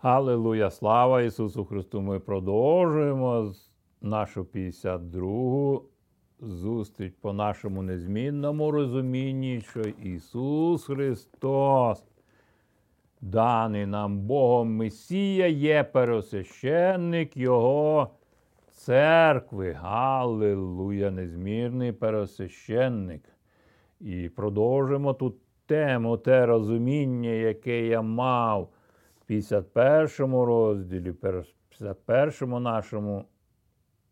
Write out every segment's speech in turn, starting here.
Аллилуйя, слава Ісусу Христу! Ми продовжуємо нашу 52-гу зустріч по нашому незмінному розумінні, що Ісус Христос, даний нам Богом Месія, є пересвященник Його церкви. Галилуя, незмірний пересвященник. І продовжимо тут тему, те розуміння, яке я мав. 51 розділі, 51 нашому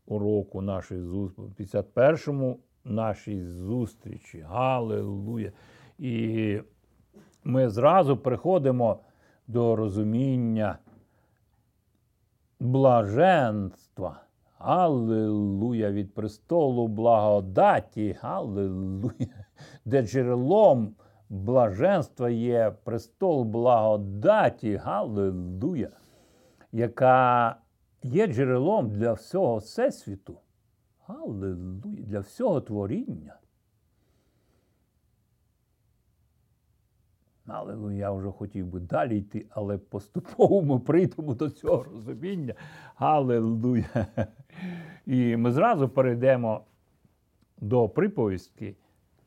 уроку нашої зустрічі, 51 нашій зустрічі. Галилуя! І ми зразу приходимо до розуміння блаженства. Аллилуйя від престолу благодаті, Аллилуйя, де джерелом блаженства є престол благодаті, Галилуя, яка є джерелом для всього всесвіту. Галилуя, для всього творіння. Аллилуйя, я вже хотів би далі йти, але поступово ми прийдемо до цього розуміння. Аллилуйя. І ми зразу перейдемо до приповістки.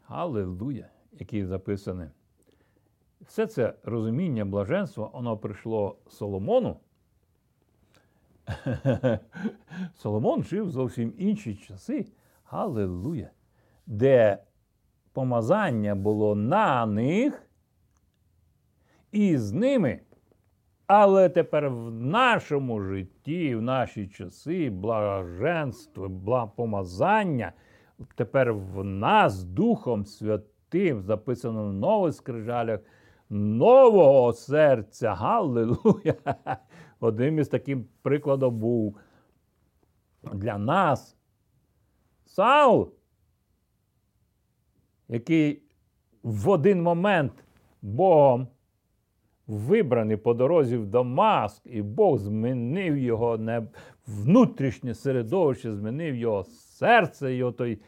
Аллилуйя які записані. Все це розуміння блаженства, воно прийшло Соломону. Соломон жив зовсім інші часи. Аллилуйя, де помазання було на них і з ними. Але тепер в нашому житті, в наші часи, блаженство, помазання, тепер в нас Духом Святим тим записано в нових скрижалях нового серця. Галилуя! Одним із таких прикладів був для нас Саул, який в один момент Богом вибраний по дорозі в Дамаск, і Бог змінив його внутрішнє середовище, змінив його серце, його той.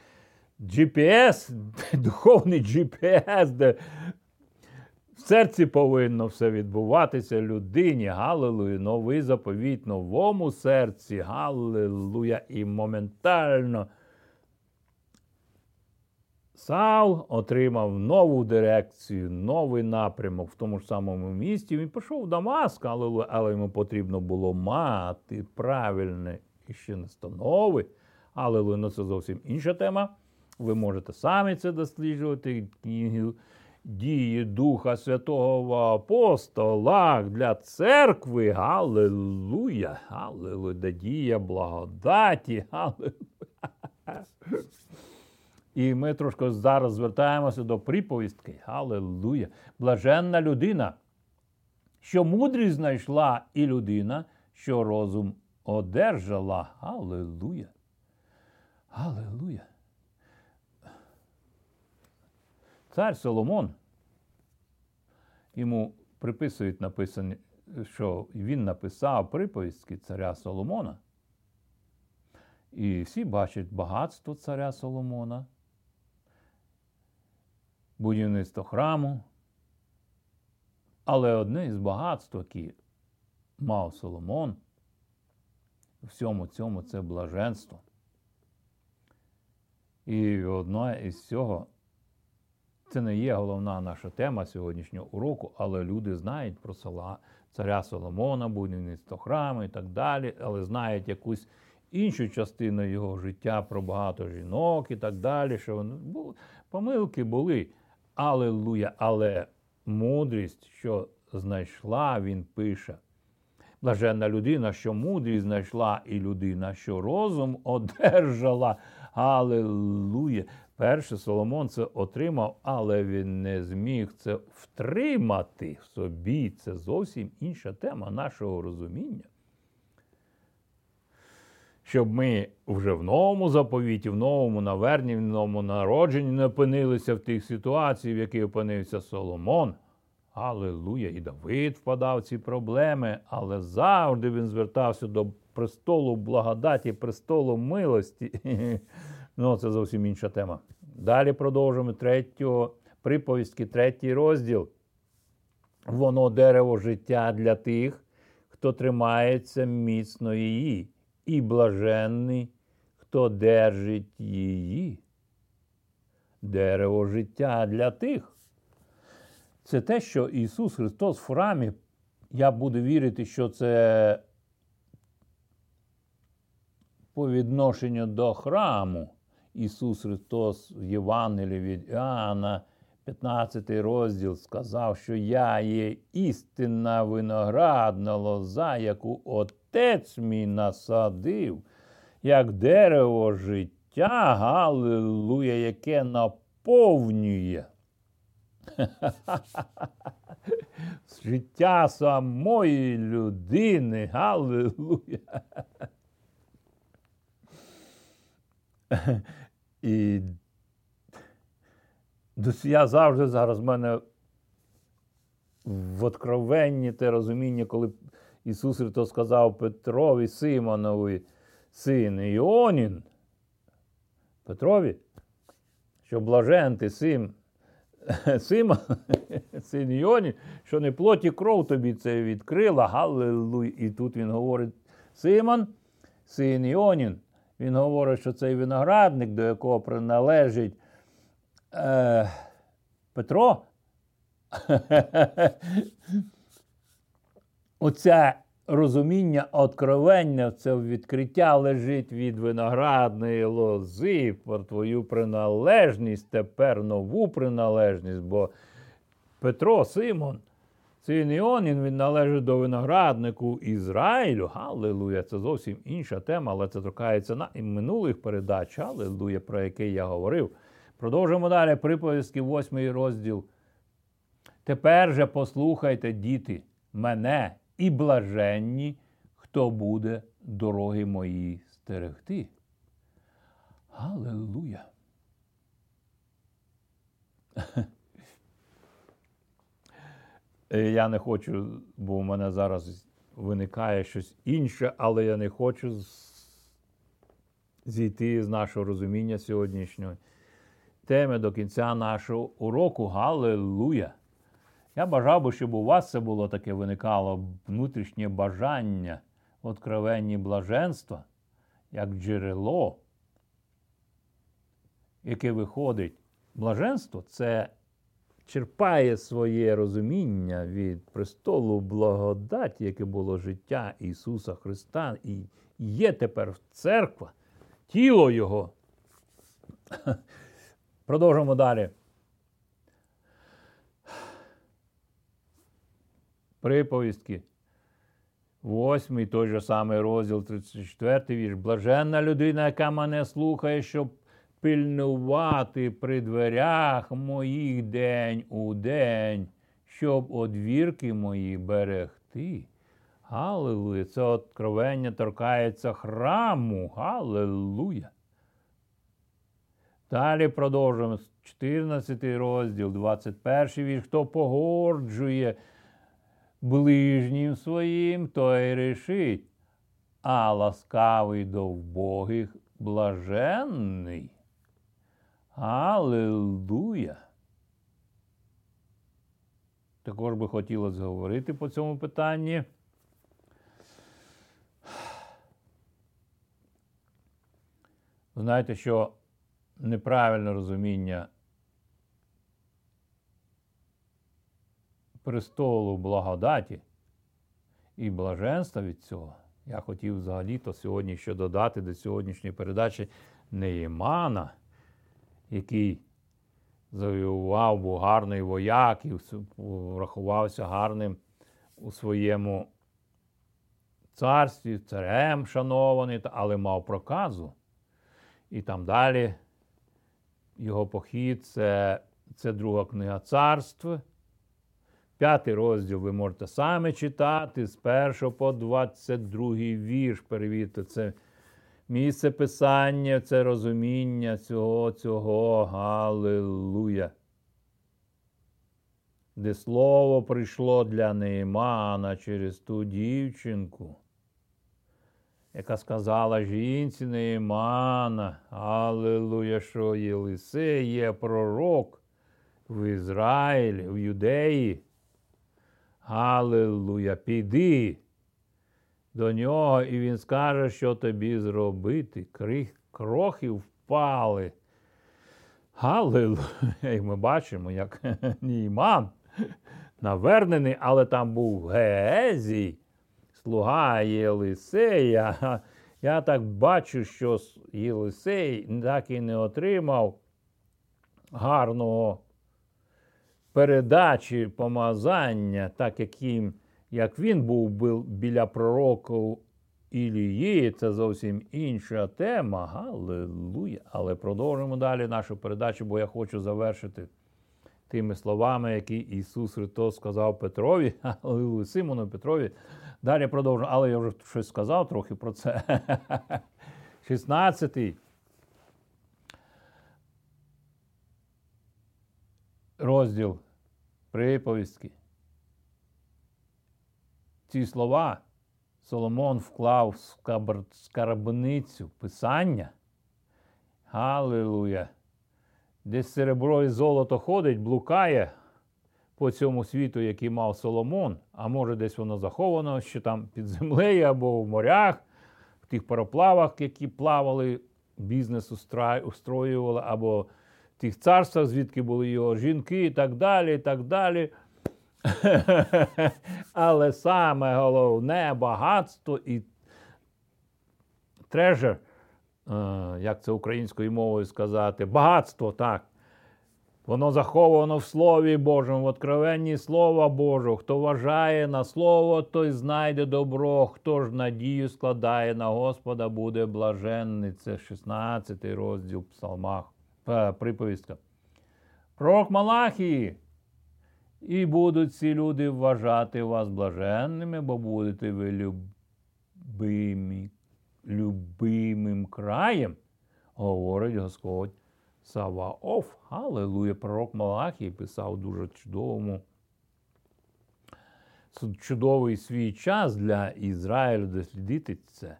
GPS, духовний GPS, де в серці повинно все відбуватися людині. Галилуя, новий заповіт новому серці. Галилуя. І моментально Саул отримав нову дирекцію, новий напрямок в тому ж самому місті. Він пішов в Дамаск, але, але йому потрібно було мати правильне ще настанови. Аллилуйя, ну це зовсім інша тема. Ви можете самі це досліджувати. Дії Духа Святого в апостолах для церкви. Галилуя! Галилуя! Дія благодаті. Галилуя! І ми трошки зараз звертаємося до приповістки. Галилуя! Блаженна людина, що мудрість знайшла і людина, що розум одержала. Галилуя! Галилуя! Цар Соломон, йому приписують написані, що він написав приповістки царя Соломона. І всі бачать багатство царя Соломона, будівництво храму. Але одне із багатств, які мав Соломон, всьому цьому це блаженство. І одне із цього це не є головна наша тема сьогоднішнього уроку, але люди знають про села царя Соломона, будівництво храму і так далі, але знають якусь іншу частину його життя про багато жінок і так далі. що вони, Помилки були. Аллилуйя, але мудрість, що знайшла, він пише. Блаженна людина, що мудрість знайшла, і людина, що розум одержала. Аллилуйя. Перше Соломон це отримав, але він не зміг це втримати в собі. Це зовсім інша тема нашого розуміння. Щоб ми вже в новому заповіті, в новому наверненні, в новому народженні не опинилися в тих ситуаціях, в яких опинився Соломон. Аллилуйя! І Давид впадав в ці проблеми, але завжди він звертався до престолу благодаті, престолу милості. Ну, це зовсім інша тема. Далі продовжуємо третю приповістки, третій розділ. Воно дерево життя для тих, хто тримається міцно її, і блаженний, хто держить її. Дерево життя для тих. Це те, що Ісус Христос в храмі, я буду вірити, що це по відношенню до храму. Ісус Христос в Євангелії від Іоанна, 15 розділ, сказав, що я є істинна виноградна лоза, яку Отець мій насадив, як дерево життя, Галилуя, яке наповнює. Життя самої людини, Галилуя. І я завжди зараз в мене в откровенні те розуміння, коли Ісус Христос сказав Петрові Симонові, син Іонін, Петрові, що блажен ти син, Симон, син Іонін, що не плоті кров тобі це відкрила, Галилуй. І тут він говорить: Симон, син Іонін. Він говорить, що цей виноградник, до якого приналежить е, Петро. Оце розуміння откровення, це відкриття лежить від виноградної лози про твою приналежність, тепер нову приналежність, бо Петро Симон. Син Іонін, він належить до винограднику Ізраїлю. Галилуя! Це зовсім інша тема, але це торкається на і минулих передач, Галилуя, про який я говорив. Продовжимо далі приповістки, восьмий розділ. Тепер же послухайте, діти, мене і блаженні, хто буде дороги мої стерегти. Галилуя! Е, я не хочу, бо у мене зараз виникає щось інше, але я не хочу зійти з нашого розуміння сьогоднішньої теми до кінця нашого уроку. Галилуя! Я бажав би, щоб у вас це було таке виникало внутрішнє бажання, откровенні блаженства, як джерело, яке виходить. Блаженство це черпає своє розуміння від престолу благодаті, яке було життя Ісуса Христа, і є тепер церква, тіло Його. Продовжимо далі. Приповістки. Восьмий той же самий розділ, 34 вірш. Блаженна людина, яка мене слухає, щоб пильнувати при дверях моїх день у день, щоб одвірки мої берегти. Галилуя! Це откровення торкається храму. Галилуя! Далі продовжуємо 14 розділ, 21 вірш. Хто погорджує ближнім своїм, той рішить, а ласкавий до вбогих блаженний. Аллилуйя! Також би хотілося говорити по цьому питанні. Знаєте, що неправильне розуміння престолу благодаті і блаженства від цього. Я хотів взагалі-то сьогодні ще додати до сьогоднішньої передачі Неємана – який завоював, був гарний вояк і врахувався гарним у своєму царстві, царем шанований, але мав проказу. І там далі його похід це, це друга книга царства. П'ятий розділ ви можете самі читати з 1 по 22 вірш. Перевірте, це Місце Писання це розуміння цього, цього Галилуя. Де слово прийшло для Неймана через ту дівчинку, яка сказала жінці Неймана, Аллилуйя, що Єлисей є пророк в Ізраїлі, в Юдеї. Галилуя, піди до нього, і він скаже, що тобі зробити. Крохи впали. Галилуя! І ми бачимо, як Німан навернений, але там був Геезій, слуга Єлисея. Я так бачу, що Єлисей так і не отримав гарного передачі помазання, так як їм, як він був біля пророку Ілії, це зовсім інша тема. Галилуя! Але продовжимо далі нашу передачу, бо я хочу завершити тими словами, які Ісус Христос сказав Петрові, Аллилуйя, Симону Петрові. Далі продовжу, але я вже щось сказав трохи про це. 16-й. Розділ приповістки. Ці слова Соломон вклав в скарбницю Писання. Галилуя! Десь серебро і золото ходить, блукає по цьому світу, який мав Соломон, а може, десь воно заховано ще там під землею або в морях, в тих пароплавах, які плавали, бізнес устроювали, або в тих царствах, звідки були його жінки, і так далі. і так далі. Але саме головне багатство і трежер, як це українською мовою сказати, багатство так. Воно заховано в Слові Божому, в откровенні Слова Божого. Хто вважає на Слово, той знайде добро. Хто ж надію складає на Господа, буде блаженний. Це 16 розділ псалмах, приповістка. Пророк Малахії. І будуть ці люди вважати вас блаженними, бо будете ви любимі, любимим краєм, говорить Господь. Саваоф, Аллилуйя, пророк Малахій писав дуже чудовому, чудовий свій час для Ізраїлю дослідити це.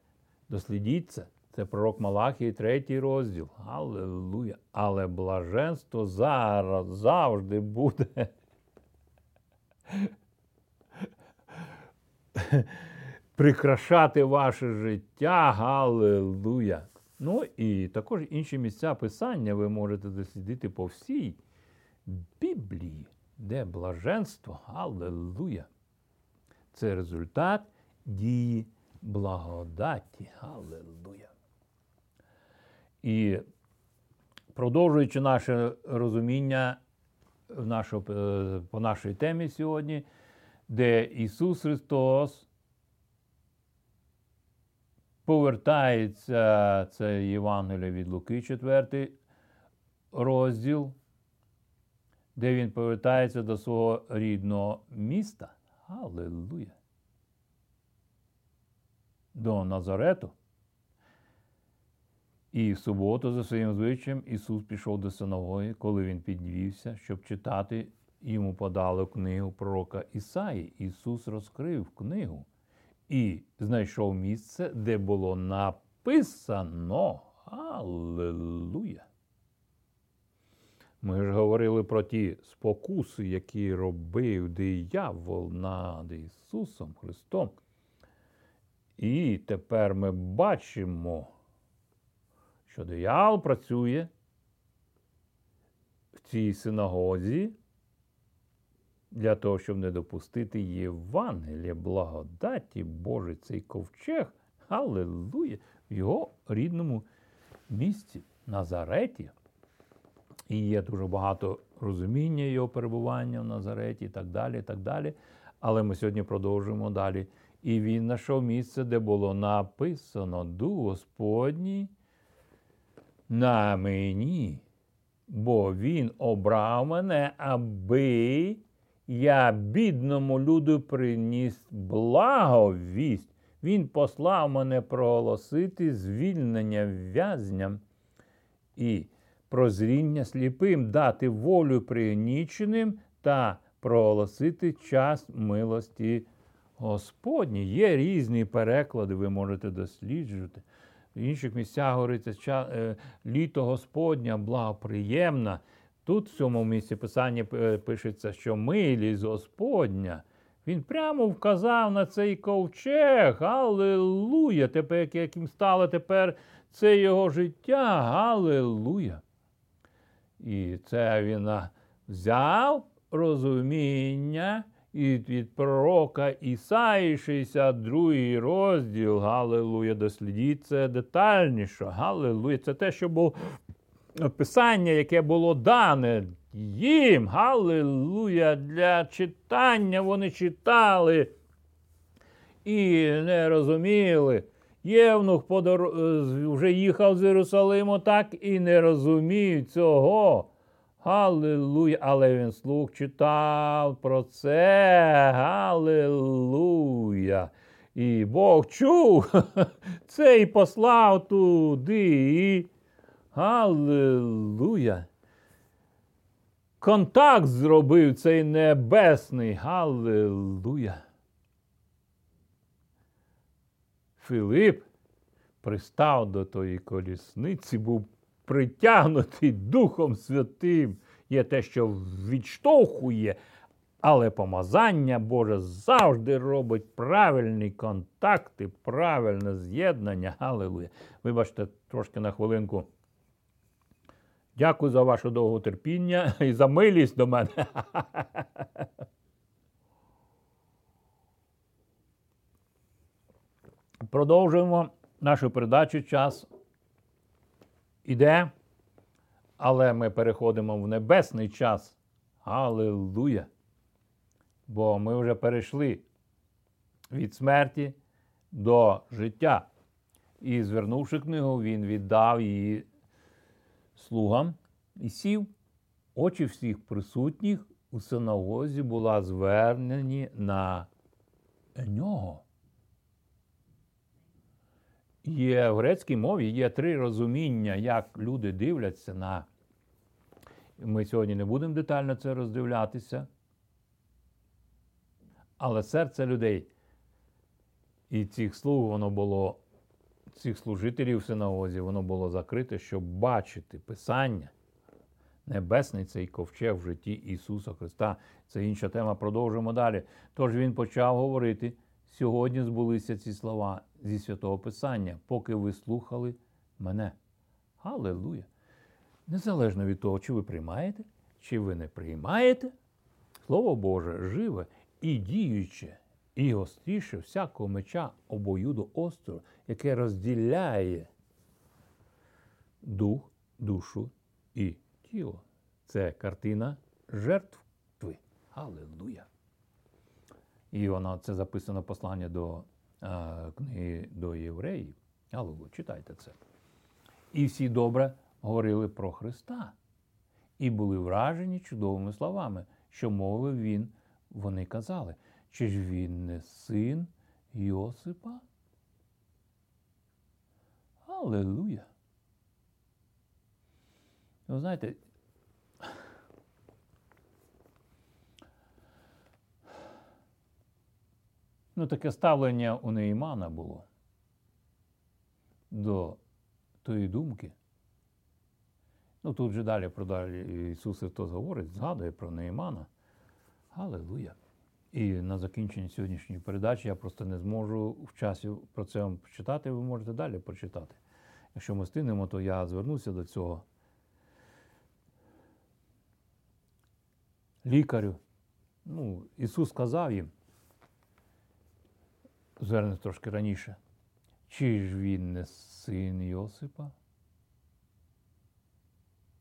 Дослідіть це. Це пророк Малахій, третій розділ. Аллилуйя. Але блаженство зараз завжди буде. Прикрашати ваше життя. Галилуя. Ну і також інші місця писання ви можете дослідити по всій Біблії, де блаженство, Аллилуйя. Це результат дії благодаті. Аллилуйя. І продовжуючи наше розуміння в нашу, е, по нашій темі сьогодні, де Ісус Христос повертається це Євангеліє від Луки, 4 розділ, де він повертається до свого рідного міста. Аллилуйя. До Назарету. І в суботу, за своїм звичаєм, Ісус пішов до синагоги, коли він підвівся, щоб читати, йому подали книгу пророка Ісаї. Ісус розкрив книгу і знайшов місце, де було написано Аллилуйя. Ми ж говорили про ті спокуси, які робив диявол над Ісусом Христом. І тепер ми бачимо, що диявол працює в цій синагозі для того, щоб не допустити Євангелія, благодаті Боже, цей ковчег, Аллилуйя, в його рідному місці, Назареті. І є дуже багато розуміння його перебування в Назареті і так далі. і так далі. Але ми сьогодні продовжуємо далі. І він знайшов місце, де було написано Дух Господній на мені, бо Він обрав мене, аби я бідному люду приніс благовість. Він послав мене проголосити звільнення в'язням і прозріння сліпим, дати волю пригніченим та проголосити час милості Господні. Є різні переклади, ви можете досліджувати. В інших місцях говориться е, літо Господня, благоприємна. Тут в цьому місці писання пишеться, що милість Господня Він прямо вказав на цей ковчег. Галилуя! Тепер, яким стало тепер це його життя. Галилуя! І це він взяв розуміння і від пророка Ісаї, 62 розділ. Галилуя! Дослідіть це детальніше. Галилуя! Це те, що було писання, яке було дане їм. Галилуя! Для читання вони читали і не розуміли. Євнух подор... вже їхав з Єрусалиму, так і не розуміють цього. Галилуя! Але він слух читав про це. Галилуя! І Бог чув це і послав туди. Галилуя! Контакт зробив цей небесний. Галилуя! Филип пристав до тої колісниці, був притягнутий Духом Святим. Є те, що відштовхує, але помазання Боже завжди робить правильні контакти, правильне з'єднання. Галилуя. Вибачте, трошки на хвилинку. Дякую за ваше довготерпіння і за милість до мене. Продовжуємо нашу передачу. Час іде, але ми переходимо в небесний час. Аллилуйя! Бо ми вже перейшли від смерті до життя. І, звернувши книгу, він віддав її слугам і сів. Очі всіх присутніх у синагозі була звернені на нього. Є в грецькій мові є три розуміння, як люди дивляться на. Ми сьогодні не будемо детально це роздивлятися. Але серце людей і цих слуг воно було, цих служителів в синагозі, воно було закрите, щоб бачити Писання. Небесний цей ковчег в житті Ісуса Христа. Це інша тема. Продовжуємо далі. Тож він почав говорити. Сьогодні збулися ці слова зі святого Писання, поки ви слухали мене. Галилуя! Незалежно від того, чи ви приймаєте, чи ви не приймаєте, Слово Боже живе і діюче, і гостріше всякого меча обоюду остру, яке розділяє дух, душу і тіло. Це картина жертви. Галилуя! І вона це записано послання до а, книги до євреїв. Аллилуйя, читайте це. І всі добре говорили про Христа і були вражені чудовими словами, що мовив він. Вони казали, чи ж він не син Йосипа? Аллилуйя! Ви знаєте, Ну, таке ставлення у Неймана було до тої думки. Ну, тут же далі про далі Ісус Христос говорить, згадує про Неймана. Галилуя! І на закінченні сьогоднішньої передачі я просто не зможу в часі про це вам почитати, ви можете далі прочитати. Якщо ми стигнемо, то я звернуся до цього. Лікарю. Ну, Ісус сказав їм звернеться трошки раніше. Чи ж він не син Йосипа?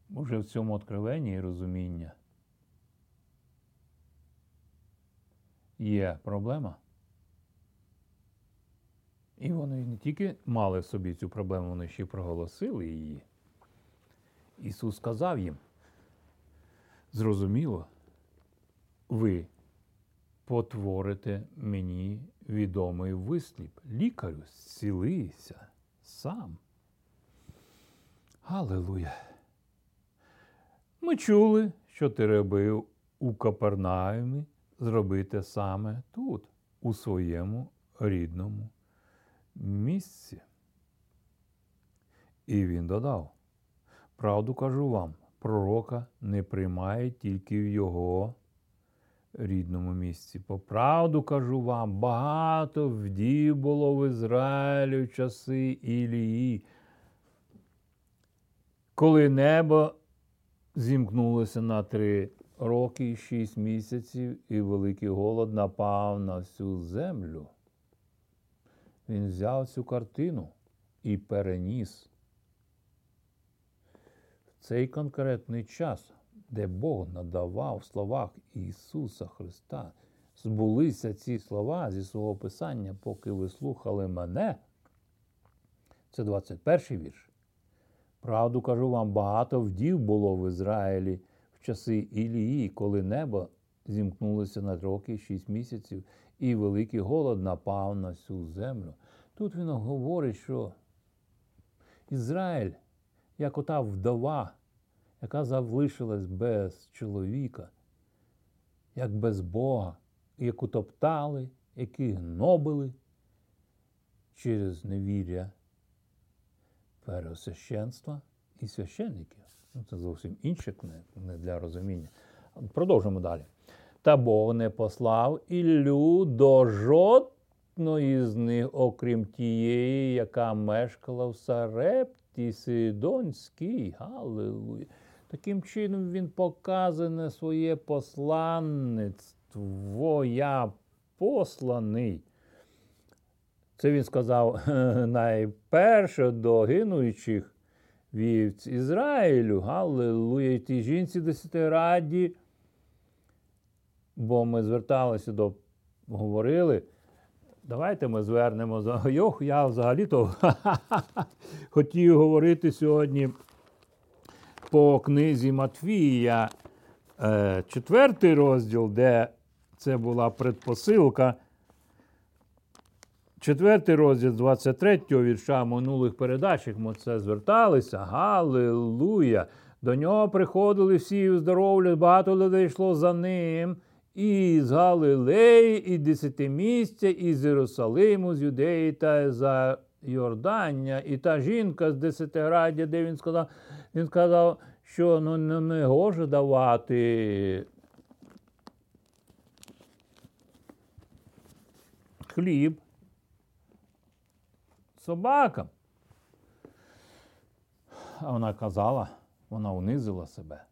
Може, в цьому откровенні і розуміння є проблема? І вони не тільки мали в собі цю проблему, вони ще й проголосили її. Ісус сказав їм, зрозуміло, ви потворите мені відомий висліп. Лікарю, зцілися сам. Галилуя! Ми чули, що ти робив у Капернаумі зробити саме тут, у своєму рідному місці. І він додав: Правду кажу вам, пророка не приймає тільки в його рідному місці. По правду кажу вам, багато вдів було в Ізраїлі в часи Ілії, коли небо зімкнулося на три роки і шість місяців, і великий голод напав на всю землю. Він взяв цю картину і переніс в цей конкретний час, де Бог надавав в словах Ісуса Христа. Збулися ці слова зі свого Писання, поки ви слухали мене. Це 21 вірш. Правду кажу вам, багато вдів було в Ізраїлі в часи Ілії, коли небо зімкнулося на роки шість місяців, і великий голод напав на всю землю. Тут він говорить, що Ізраїль, як ота вдова, яка залишилась без чоловіка, як без Бога, яку топтали, які гнобили через невір'я первосвященства і священників. Ну, Це зовсім інше не для розуміння. Продовжимо далі. Та Бог не послав Іллю до жодної з них, окрім тієї, яка мешкала в Сарепті Сидонській. Галилуя. Таким чином він показане своє посланництво. Я посланий. Це він сказав найперше до гинуючих вівць Ізраїлю. Галилуя, тій жінці десятираді. Бо ми зверталися до, говорили. Давайте ми звернемо за Йох. Я взагалі-то хотів говорити сьогодні по книзі Матвія, е, четвертий розділ, де це була предпосилка. Четвертий розділ 23-го вірша минулих передачах ми це зверталися. Галилуя! До нього приходили всі здоровлі, багато людей йшло за ним. І з Галилеї, і десятимістя, і з Єрусалиму, з Юдеї та за Йордання. І та жінка з десятиграддя, де він сказав, він сказав, що ну, не, не гоже давати хліб собакам. А вона казала, вона унизила себе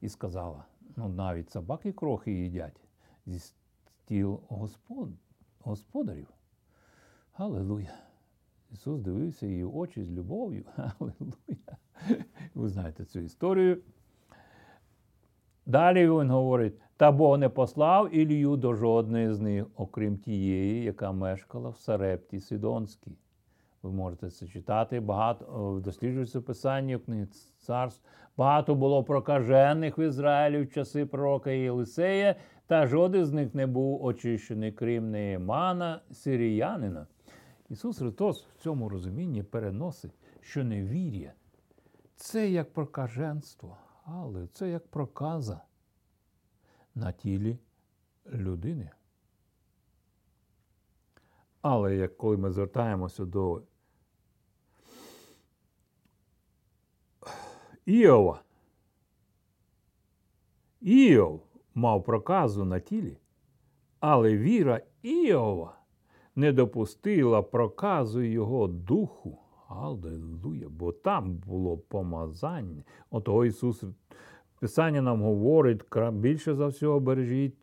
і сказала: ну навіть собаки крохи їдять зі стіл господ... господарів. Галилуя! Ісус дивився її очі з любов'ю. Ви знаєте цю історію. Далі він говорить: та Бог не послав Ілію до жодної з них, окрім тієї, яка мешкала в Сарепті Сидонській. Ви можете це читати. Багато досліджується писання книги царств. Багато було прокажених в Ізраїлі в часи пророка Єлисея, та жоден з них не був очищений, крім Неємана, сиріянина. Ісус Христос в цьому розумінні переносить, що невір'я це як прокаженство, але це як проказа на тілі людини. Але як коли ми звертаємося до Іова, Іов мав проказу на тілі, але віра Іова не допустила проказу його духу. Аллилуйя, бо там було помазання. Отого Ісус Писання нам говорить, більше за всього бережіть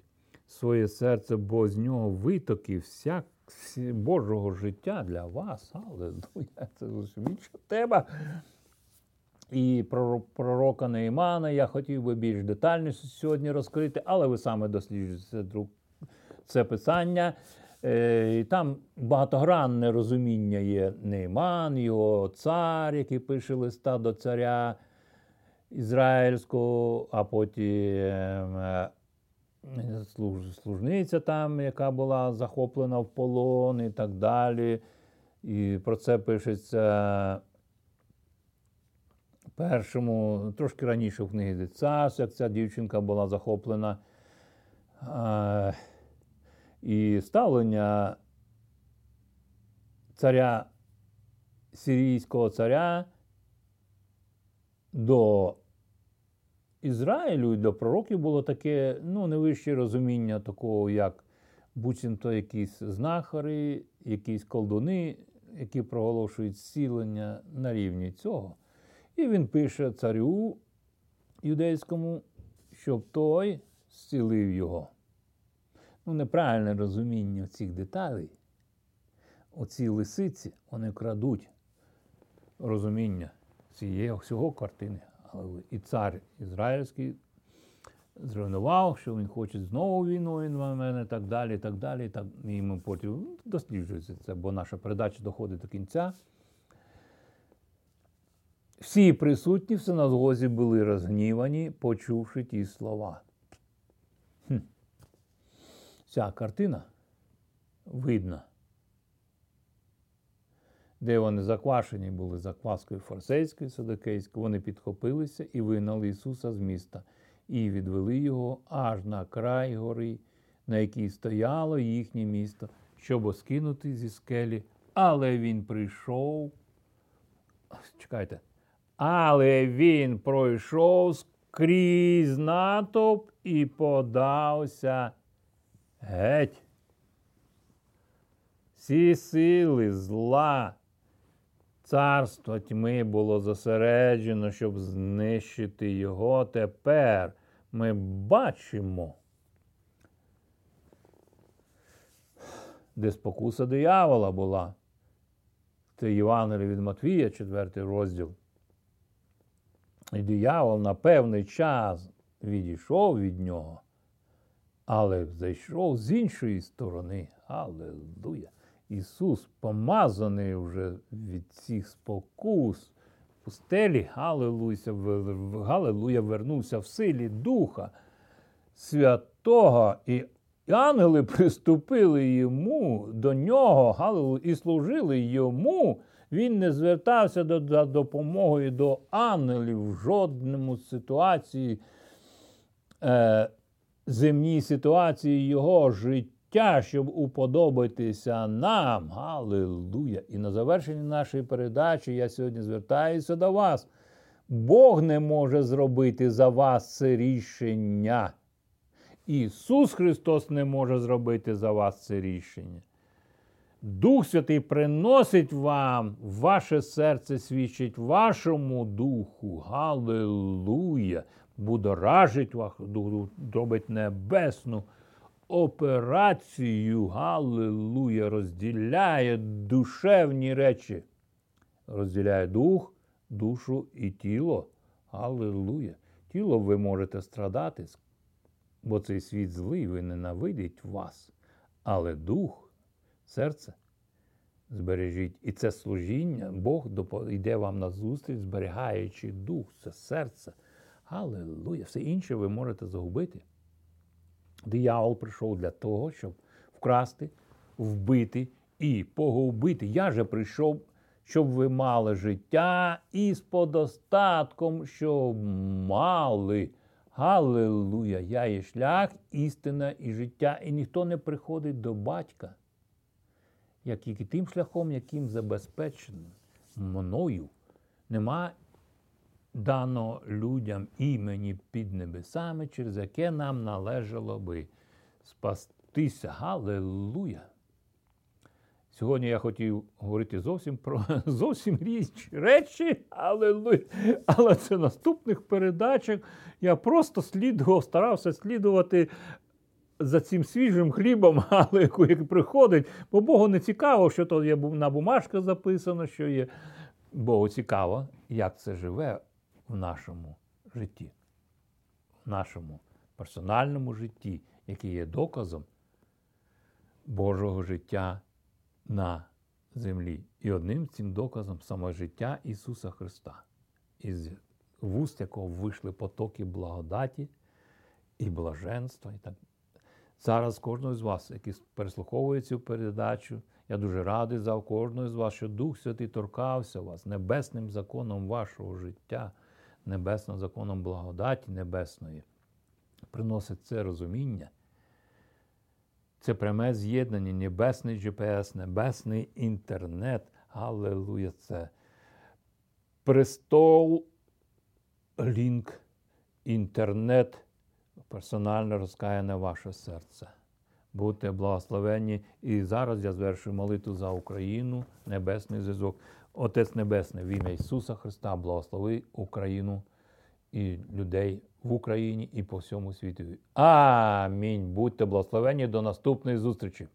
своє серце, бо з нього витоки всяк Божого життя для вас. Аллилуйя, це інша тема. І про пророка Неймана я хотів би більш детальніше сьогодні розкрити, але ви саме досліджуєте це писання. Е, і Там багатогранне розуміння є Нейман, його цар, який пише листа до царя ізраїльського, а потім е, служниця там, яка була захоплена в полон і так далі. І про це пишеться першому, трошки раніше в книгі царств, як ця дівчинка була захоплена. І ставлення царя сирійського царя до Ізраїлю і для пророків було таке ну, невище розуміння такого, як буцімто якісь знахари, якісь колдуни, які проголошують зцілення на рівні цього. І він пише царю юдейському, щоб той зцілив його. Ну, неправильне розуміння цих деталей. Оці лисиці, вони крадуть розуміння цієї всього картини. Але і цар ізраїльський зруйнував, що він хоче знову війну, він в мене, так далі, і так далі. Так, і ми потім досліджується це, бо наша передача доходить до кінця. Всі присутні в синагозі були розгнівані, почувши ті слова. Ця картина видна, де вони заквашені були закваскою фарсейською, садокейською, вони підхопилися і вигнали Ісуса з міста, і відвели його аж на край гори, на якій стояло їхнє місто, щоб оскинути зі скелі. Але він прийшов. Чекайте. Але він пройшов скрізь натовп і подався геть. Всі сили зла, царство тьми було зосереджено, щоб знищити його. Тепер ми бачимо, де спокуса диявола була. Це Євангеліє від Матвія, 4 розділ. І диявол на певний час відійшов від нього, але зайшов з іншої сторони. Аллилуйя! Ісус помазаний вже від цих спокус пустелі, Галилуйся, Галилуя, вернувся в силі Духа Святого, і ангели приступили йому до нього, Галилуя, і служили йому. Він не звертався до, за допомогою до ангелів в жодному ситуації, е, земній ситуації його життя, щоб уподобатися нам. Галилуя! І на завершенні нашої передачі я сьогодні звертаюся до вас. Бог не може зробити за вас це рішення. Ісус Христос не може зробити за вас це рішення. Дух Святий приносить вам ваше серце, свідчить вашому духу. Галилуя! Будоражить вас, робить небесну операцію. Галилуя! Розділяє душевні речі. Розділяє дух, душу і тіло. Галилуя! Тіло ви можете страдати, бо цей світ злий, він ненавидить вас. Але дух серце збережіть. І це служіння, Бог йде вам на зустріч, зберігаючи дух, це серце. Аллилуйя. Все інше ви можете загубити. Диявол прийшов для того, щоб вкрасти, вбити і погубити. Я же прийшов, щоб ви мали життя і з подостатком, щоб мали. Галилуя! Я є шлях, істина і життя, і ніхто не приходить до батька як і тим шляхом, яким забезпечено мною, нема дано людям імені під небесами, через яке нам належало би спастися. Галилуя! Сьогодні я хотів говорити зовсім про зовсім різні речі, алелуя. але це наступних передачах. Я просто слідував, старався слідувати за цим свіжим хлібом, але який приходить, бо Богу не цікаво, що то є на бумажках записано, що є. Богу цікаво, як це живе в нашому житті, в нашому персональному житті, який є доказом Божого життя на землі. І одним цим доказом саме життя Ісуса Христа, із вуст якого вийшли потоки благодаті і блаженства. і так Зараз кожного з вас, який переслуховує цю передачу, я дуже радий за кожного з вас, що Дух Святий торкався вас небесним законом вашого життя, небесним законом благодаті небесної. Приносить це розуміння. Це пряме з'єднання, небесний GPS, небесний інтернет. Аллилуйя, це престол лінк інтернет персонально розкаяне ваше серце. Будьте благословенні. І зараз я звершую молитву за Україну, небесний зв'язок. Отець Небесний, в ім'я Ісуса Христа, благослови Україну і людей в Україні і по всьому світу. Амінь. Будьте благословені до наступної зустрічі.